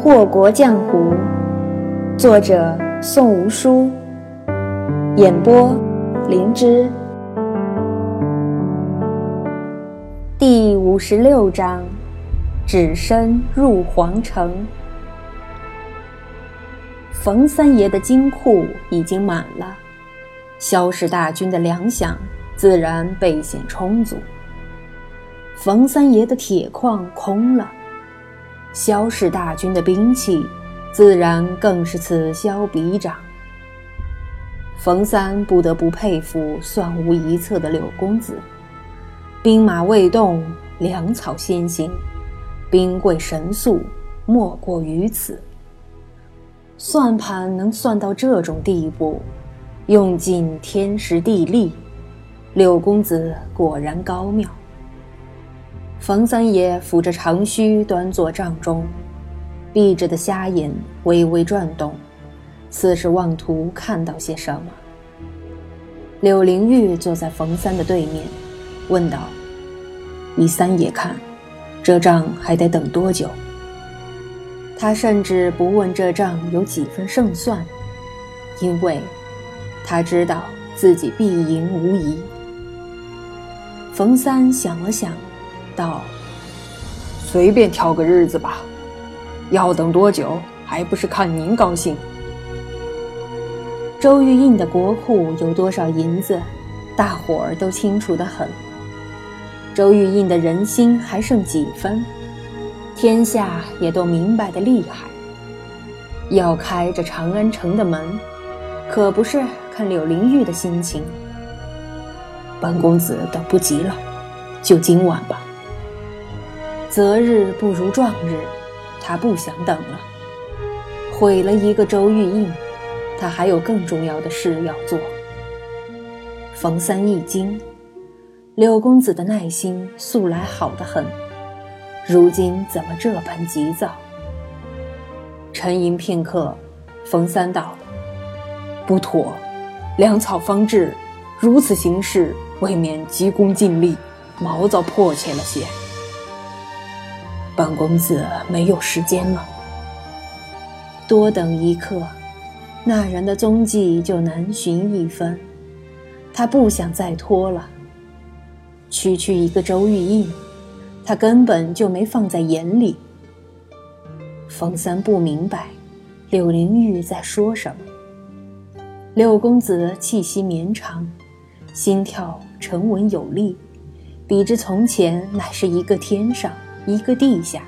祸国江湖，作者宋无书，演播灵芝。第五十六章，只身入皇城。冯三爷的金库已经满了，萧氏大军的粮饷自然备显充足。冯三爷的铁矿空了。萧氏大军的兵器，自然更是此消彼长。冯三不得不佩服算无一策的柳公子，兵马未动，粮草先行，兵贵神速，莫过于此。算盘能算到这种地步，用尽天时地利，柳公子果然高妙。冯三爷抚着长须，端坐帐中，闭着的瞎眼微微转动，似是妄图看到些什么。柳灵玉坐在冯三的对面，问道：“依三爷看，这仗还得等多久？”他甚至不问这仗有几分胜算，因为他知道自己必赢无疑。冯三想了想。道：“随便挑个日子吧，要等多久还不是看您高兴。”周玉印的国库有多少银子，大伙儿都清楚的很。周玉印的人心还剩几分，天下也都明白的厉害。要开这长安城的门，可不是看柳灵玉的心情。本公子等不及了，就今晚吧。择日不如撞日，他不想等了。毁了一个周玉印，他还有更重要的事要做。冯三一惊，柳公子的耐心素来好得很，如今怎么这般急躁？沉吟片刻，冯三道：“不妥，粮草方至，如此行事，未免急功近利，毛躁迫切了些。”本公子没有时间了，多等一刻，那人的踪迹就难寻一分。他不想再拖了。区区一个周玉印，他根本就没放在眼里。冯三不明白，柳灵玉在说什么。柳公子气息绵长，心跳沉稳有力，比之从前乃是一个天上。一个地下，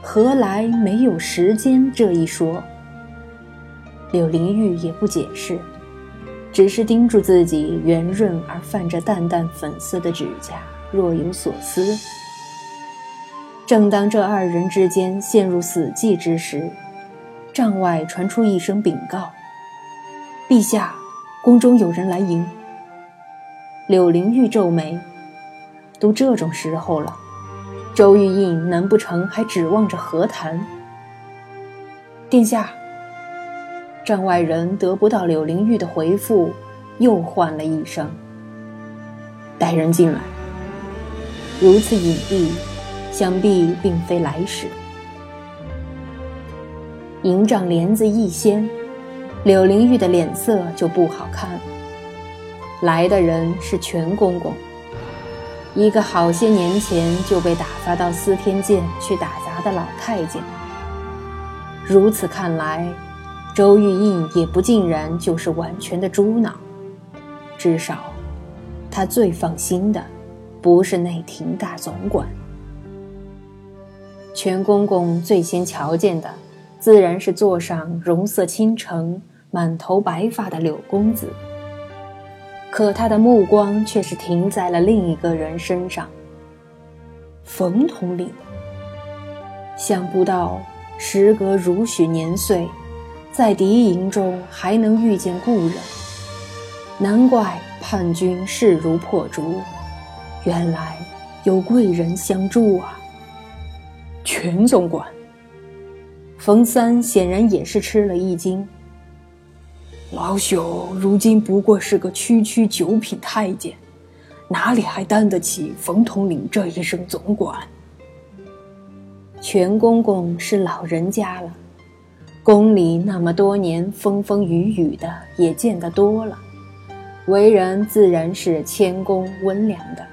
何来没有时间这一说？柳灵玉也不解释，只是盯住自己圆润而泛着淡淡粉色的指甲，若有所思。正当这二人之间陷入死寂之时，帐外传出一声禀告：“陛下，宫中有人来迎。”柳灵玉皱眉，都这种时候了。周玉印难不成还指望着和谈？殿下，帐外人得不到柳灵玉的回复，又唤了一声：“带人进来。”如此隐蔽，想必并非来使。营帐帘子一掀，柳灵玉的脸色就不好看。来的人是全公公。一个好些年前就被打发到司天监去打杂的老太监。如此看来，周玉印也不尽然就是完全的猪脑。至少，他最放心的，不是内廷大总管。全公公最先瞧见的，自然是座上容色倾城、满头白发的柳公子。可他的目光却是停在了另一个人身上。冯统领，想不到时隔如许年岁，在敌营中还能遇见故人，难怪叛军势如破竹，原来有贵人相助啊！全总管，冯三显然也是吃了一惊。老朽如今不过是个区区九品太监，哪里还担得起冯统领这一声总管？全公公是老人家了，宫里那么多年风风雨雨的也见得多了，为人自然是谦恭温良的，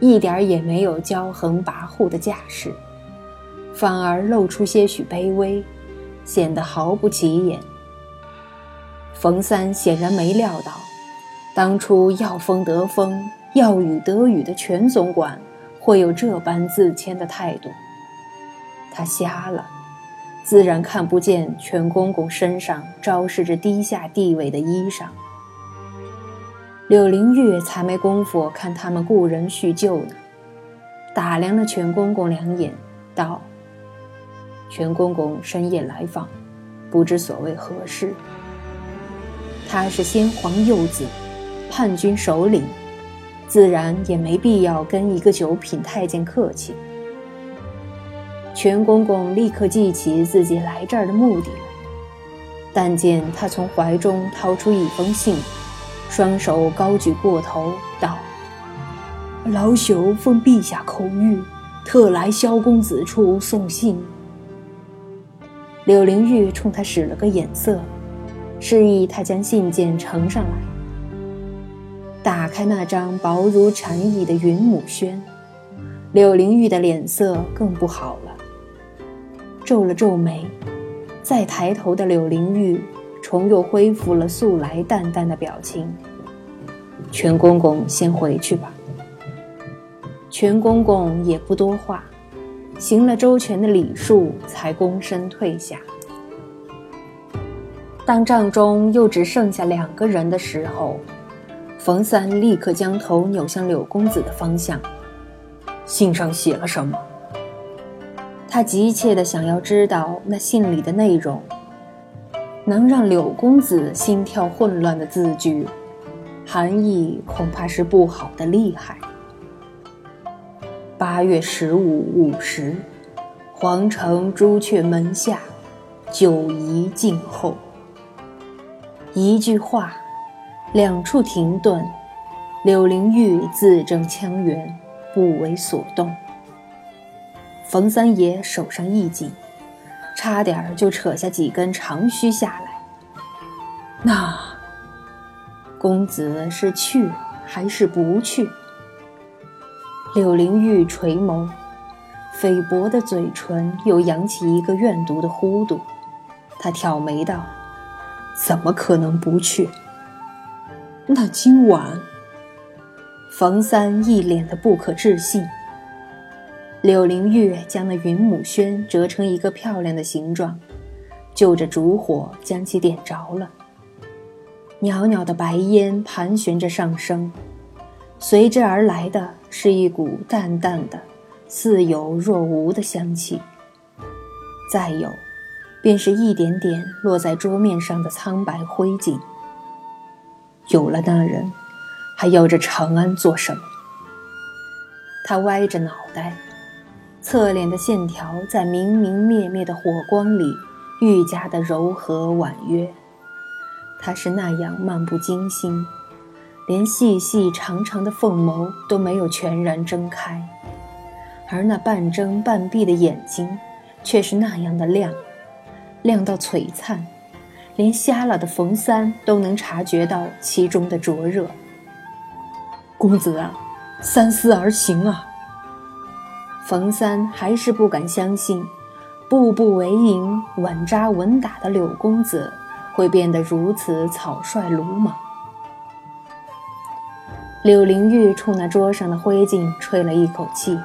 一点也没有骄横跋扈的架势，反而露出些许卑微，显得毫不起眼。冯三显然没料到，当初要风得风，要雨得雨的全总管会有这般自谦的态度。他瞎了，自然看不见全公公身上昭示着低下地位的衣裳。柳灵玉才没工夫看他们故人叙旧呢，打量了全公公两眼，道：“全公公深夜来访，不知所谓何事。他是先皇幼子，叛军首领，自然也没必要跟一个九品太监客气。”全公公立刻记起自己来这儿的目的了，但见他从怀中掏出一封信，双手高举过头，道：“老朽奉陛下口谕，特来萧公子处送信。”柳灵玉冲他使了个眼色，示意他将信件呈上来。打开那张薄如蝉翼的云母轩，柳灵玉的脸色更不好了。皱了皱眉，再抬头的柳灵玉，重又恢复了素来淡淡的表情。全公公先回去吧。全公公也不多话，行了周全的礼数，才躬身退下。当帐中又只剩下两个人的时候，冯三立刻将头扭向柳公子的方向。信上写了什么？他急切地想要知道那信里的内容，能让柳公子心跳混乱的字句，含义恐怕是不好的厉害。八月十五午时，皇城朱雀门下，九仪静候。一句话，两处停顿，柳灵玉字正腔圆，不为所动。冯三爷手上一紧，差点就扯下几根长须下来。那公子是去还是不去？柳灵玉垂眸，菲薄的嘴唇又扬起一个怨毒的弧度。他挑眉道：“怎么可能不去？那今晚……”冯三一脸的不可置信。柳灵玉将那云母轩折成一个漂亮的形状，就着烛火将其点着了。袅袅的白烟盘旋着上升，随之而来的是一股淡淡的、似有若无的香气。再有，便是一点点落在桌面上的苍白灰烬。有了那人，还要这长安做什么？他歪着脑袋。侧脸的线条在明明灭灭的火光里愈加的柔和婉约。他是那样漫不经心，连细细长长的凤眸都没有全然睁开，而那半睁半闭的眼睛却是那样的亮，亮到璀璨，连瞎了的冯三都能察觉到其中的灼热。公子啊，三思而行啊！冯三还是不敢相信，步步为营、稳扎稳打的柳公子会变得如此草率鲁莽。柳灵玉冲那桌上的灰烬吹了一口气，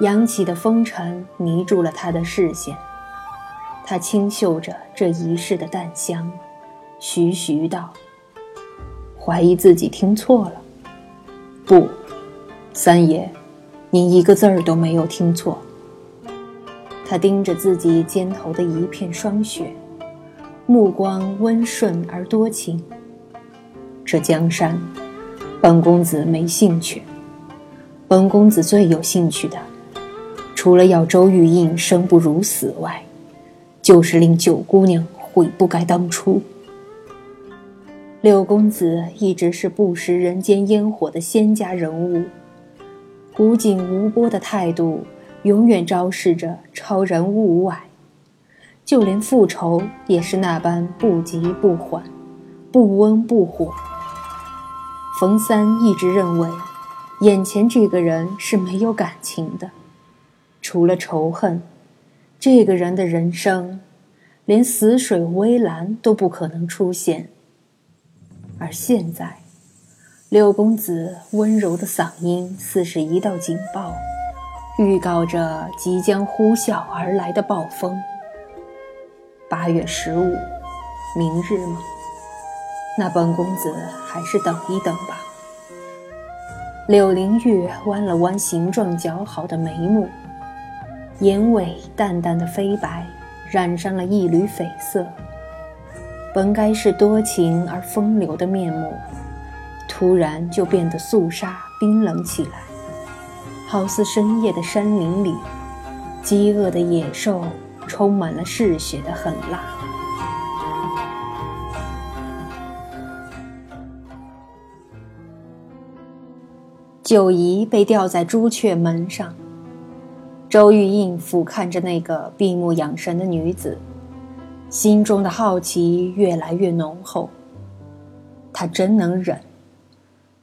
扬起的风尘迷住了他的视线。他轻嗅着这一世的淡香，徐徐道：“怀疑自己听错了。不，三爷。”您一个字儿都没有听错。他盯着自己肩头的一片霜雪，目光温顺而多情。这江山，本公子没兴趣。本公子最有兴趣的，除了要周玉印生不如死外，就是令九姑娘悔不该当初。六公子一直是不食人间烟火的仙家人物。古井无波的态度，永远昭示着超然物外。就连复仇也是那般不急不缓，不温不火。冯三一直认为，眼前这个人是没有感情的，除了仇恨，这个人的人生，连死水微澜都不可能出现。而现在。六公子温柔的嗓音似是一道警报，预告着即将呼啸而来的暴风。八月十五，明日吗？那本公子还是等一等吧。柳灵玉弯了弯形状姣好的眉目，眼尾淡淡的飞白染上了一缕绯色。本该是多情而风流的面目。突然就变得肃杀冰冷起来，好似深夜的山林里，饥饿的野兽充满了嗜血的狠辣。九姨被吊在朱雀门上，周玉印俯瞰着那个闭目养神的女子，心中的好奇越来越浓厚。他真能忍。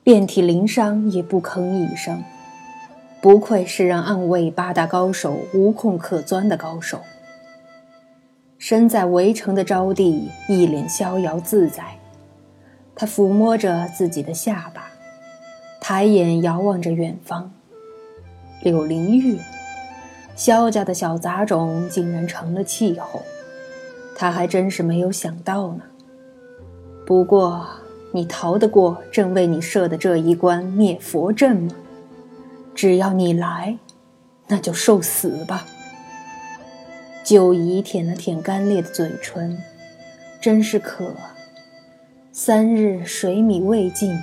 遍体鳞伤也不吭一声，不愧是让暗卫八大高手无空可钻的高手。身在围城的招娣一脸逍遥自在，他抚摸着自己的下巴，抬眼遥望着远方。柳灵玉，萧家的小杂种竟然成了气候，他还真是没有想到呢。不过。你逃得过朕为你设的这一关灭佛阵吗？只要你来，那就受死吧。九姨舔了舔干裂的嘴唇，真是渴。三日水米未进，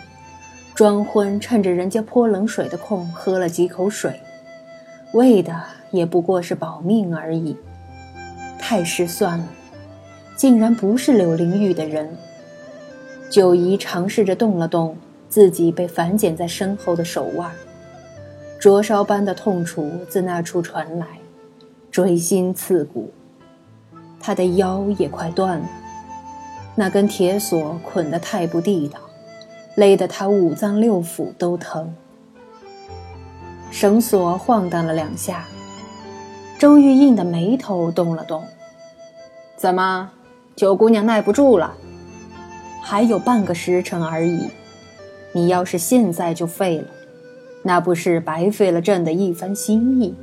庄昏趁着人家泼冷水的空喝了几口水，为的也不过是保命而已。太失算了，竟然不是柳灵玉的人。九姨尝试着动了动自己被反剪在身后的手腕，灼烧般的痛楚自那处传来，锥心刺骨。她的腰也快断了，那根铁索捆得太不地道，勒得她五脏六腑都疼。绳索晃荡了两下，周玉印的眉头动了动：“怎么，九姑娘耐不住了？”还有半个时辰而已，你要是现在就废了，那不是白费了朕的一番心意。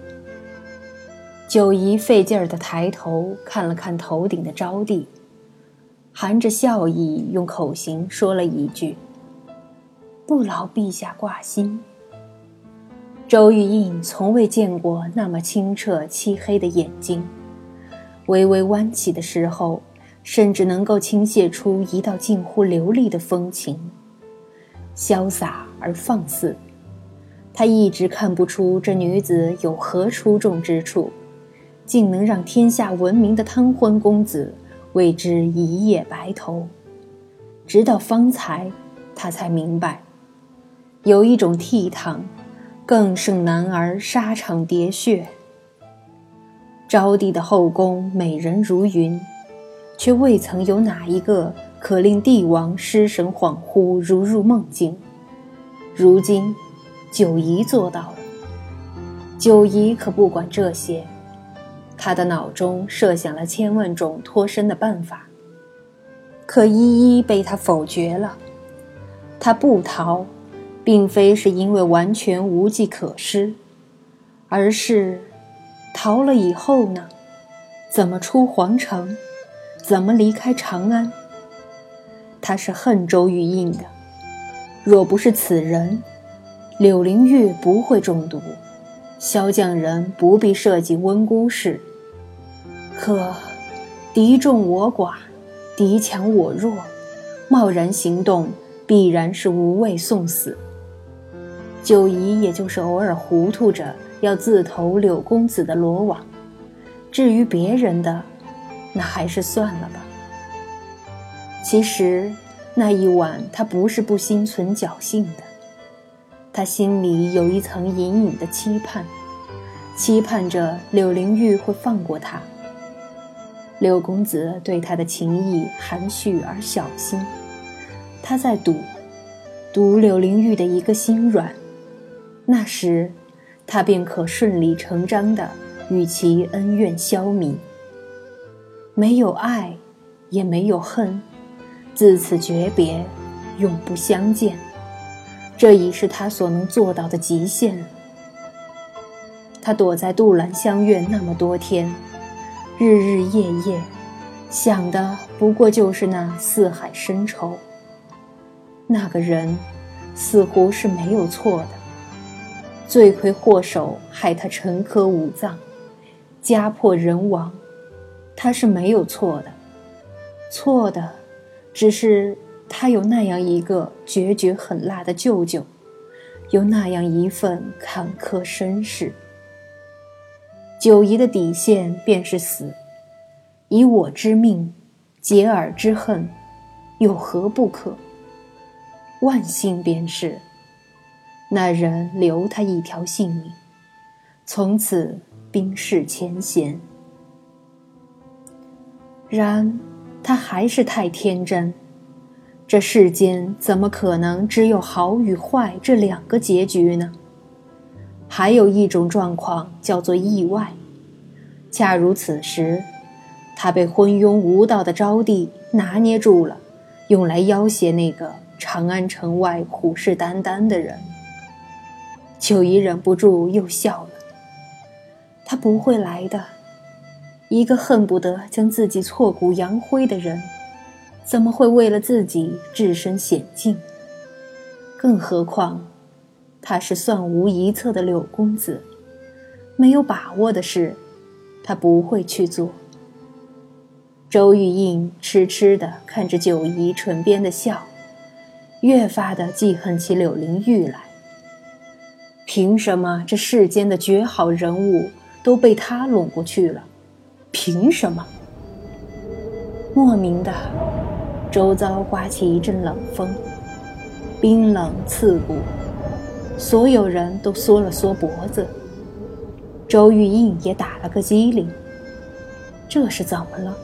九姨费劲儿的抬头看了看头顶的招娣，含着笑意用口型说了一句：“不劳陛下挂心。”周玉印从未见过那么清澈漆黑的眼睛，微微弯起的时候。甚至能够倾泻出一道近乎流利的风情，潇洒而放肆。他一直看不出这女子有何出众之处，竟能让天下闻名的贪欢公子为之一夜白头。直到方才，他才明白，有一种倜傥，更胜男儿沙场喋血。招娣的后宫美人如云。却未曾有哪一个可令帝王失神恍惚如入梦境。如今，九姨做到了。九姨可不管这些，她的脑中设想了千万种脱身的办法，可一一被他否决了。他不逃，并非是因为完全无计可施，而是逃了以后呢？怎么出皇城？怎么离开长安？他是恨周玉印的。若不是此人，柳灵玉不会中毒，萧将人不必设计温姑事。可敌众我寡，敌强我弱，贸然行动必然是无畏送死。九姨也就是偶尔糊涂着要自投柳公子的罗网，至于别人的。那还是算了吧。其实那一晚，他不是不心存侥幸的，他心里有一层隐隐的期盼，期盼着柳灵玉会放过他。柳公子对他的情意含蓄而小心，他在赌，赌柳灵玉的一个心软，那时，他便可顺理成章的与其恩怨消弭。没有爱，也没有恨，自此诀别，永不相见。这已是他所能做到的极限。他躲在杜兰香院那么多天，日日夜夜，想的不过就是那四海深仇。那个人，似乎是没有错的。罪魁祸首害他沉疴五脏，家破人亡，他是没有错的。错的，只是他有那样一个决绝狠辣的舅舅，有那样一份坎坷身世。九姨的底线便是死，以我之命，解尔之恨，有何不可？万幸便是，那人留他一条性命，从此冰释前嫌。然，他还是太天真。这世间怎么可能只有好与坏这两个结局呢？还有一种状况叫做意外。恰如此时，他被昏庸无道的招娣拿捏住了，用来要挟那个长安城外虎视眈眈的人。九姨忍不住又笑了。他不会来的，一个恨不得将自己挫骨扬灰的人，怎么会为了自己置身险境？更何况。他是算无一策的柳公子，没有把握的事，他不会去做。周玉印痴痴地看着九姨唇边的笑，越发的记恨起柳灵玉来。凭什么这世间的绝好人物都被他拢过去了？凭什么？莫名的，周遭刮起一阵冷风，冰冷刺骨。所有人都缩了缩脖子，周玉印也打了个激灵。这是怎么了？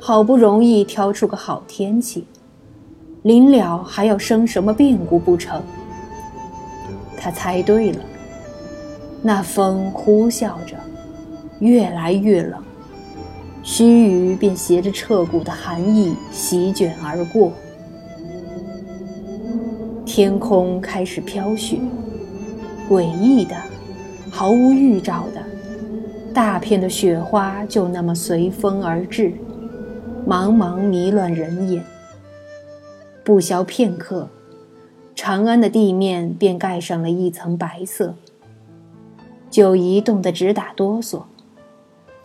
好不容易挑出个好天气，临了还要生什么变故不成？他猜对了，那风呼啸着，越来越冷，须臾便携着彻骨的寒意席卷而过。天空开始飘雪，诡异的，毫无预兆的，大片的雪花就那么随风而至，茫茫迷乱人眼。不消片刻，长安的地面便盖上了一层白色。九姨冻得直打哆嗦，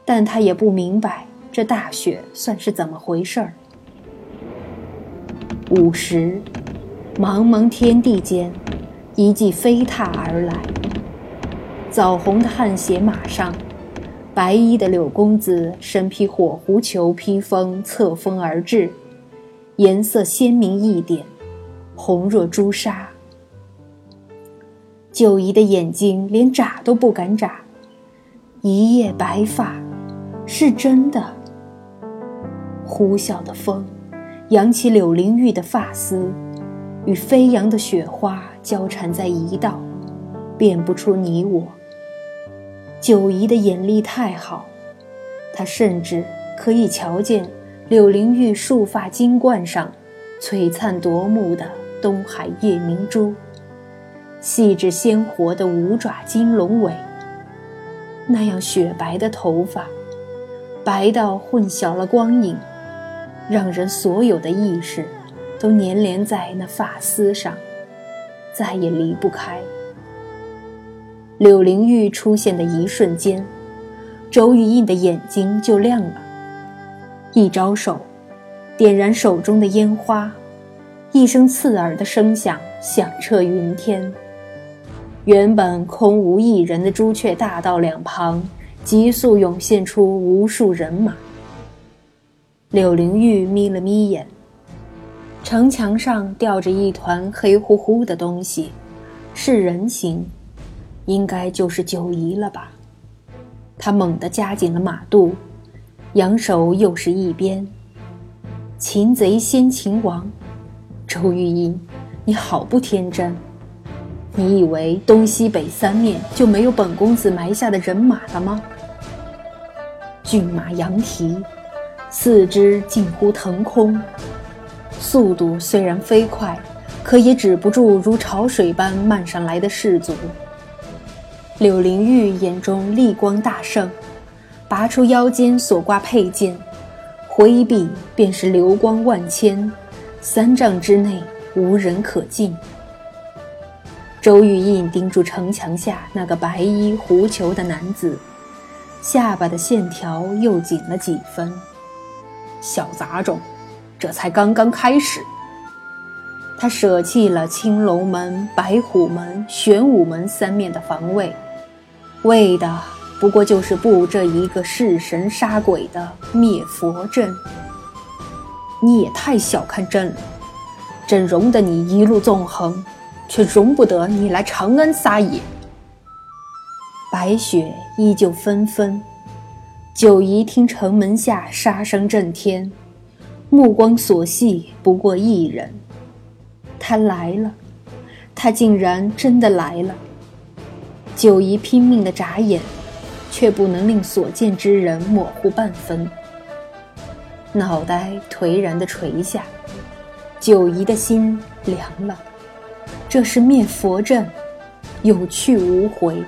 但她也不明白这大雪算是怎么回事儿。午时。茫茫天地间，一骑飞踏而来。枣红的汗血马上，白衣的柳公子身披火狐裘披风，侧风而至，颜色鲜明一点，红若朱砂。九姨的眼睛连眨都不敢眨，一夜白发，是真的。呼啸的风，扬起柳灵玉的发丝。与飞扬的雪花交缠在一道，辨不出你我。九姨的眼力太好，她甚至可以瞧见柳灵玉束发金冠上璀璨夺目的东海夜明珠，细致鲜活的五爪金龙尾，那样雪白的头发，白到混淆了光影，让人所有的意识。都粘连在那发丝上，再也离不开。柳灵玉出现的一瞬间，周玉印的眼睛就亮了，一招手，点燃手中的烟花，一声刺耳的声响响彻云天。原本空无一人的朱雀大道两旁，急速涌现出无数人马。柳灵玉眯了眯眼。城墙上吊着一团黑乎乎的东西，是人形，应该就是九姨了吧。他猛地夹紧了马肚，扬手又是一鞭。擒贼先擒王，周玉英，你好不天真！你以为东西北三面就没有本公子埋下的人马了吗？骏马扬蹄，四肢近乎腾空，速度虽然飞快，可也止不住如潮水般漫上来的士卒。柳灵玉眼中厉光大盛，拔出腰间所挂佩剑，挥臂便是流光万千，三丈之内无人可近。周玉印盯住城墙下那个白衣狐裘的男子，下巴的线条又紧了几分。小杂种，这才刚刚开始。他舍弃了青龙门、白虎门、玄武门三面的防卫。为的不过就是布这一个弑神杀鬼的灭佛阵。你也太小看朕了，朕容得你一路纵横，却容不得你来长安撒野。白雪依旧纷纷，九姨听城门下杀声震天，目光所系不过一人。他来了，他竟然真的来了。九姨拼命的眨眼，却不能令所见之人模糊半分。脑袋颓然的垂下，九姨的心凉了。这是灭佛阵，有去无回，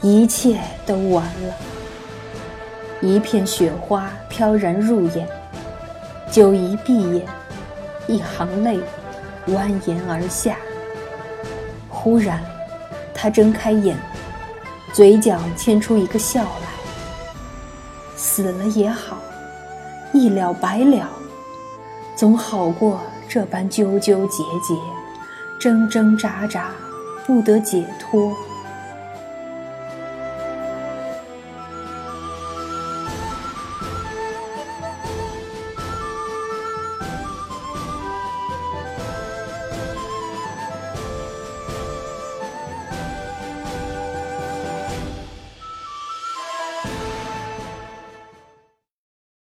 一切都完了。一片雪花飘然入眼，九姨闭眼，一行泪蜿蜒而下。忽然。他睁开眼，嘴角牵出一个笑来。死了也好，一了百了，总好过这般纠纠结结、挣挣扎扎，不得解脱。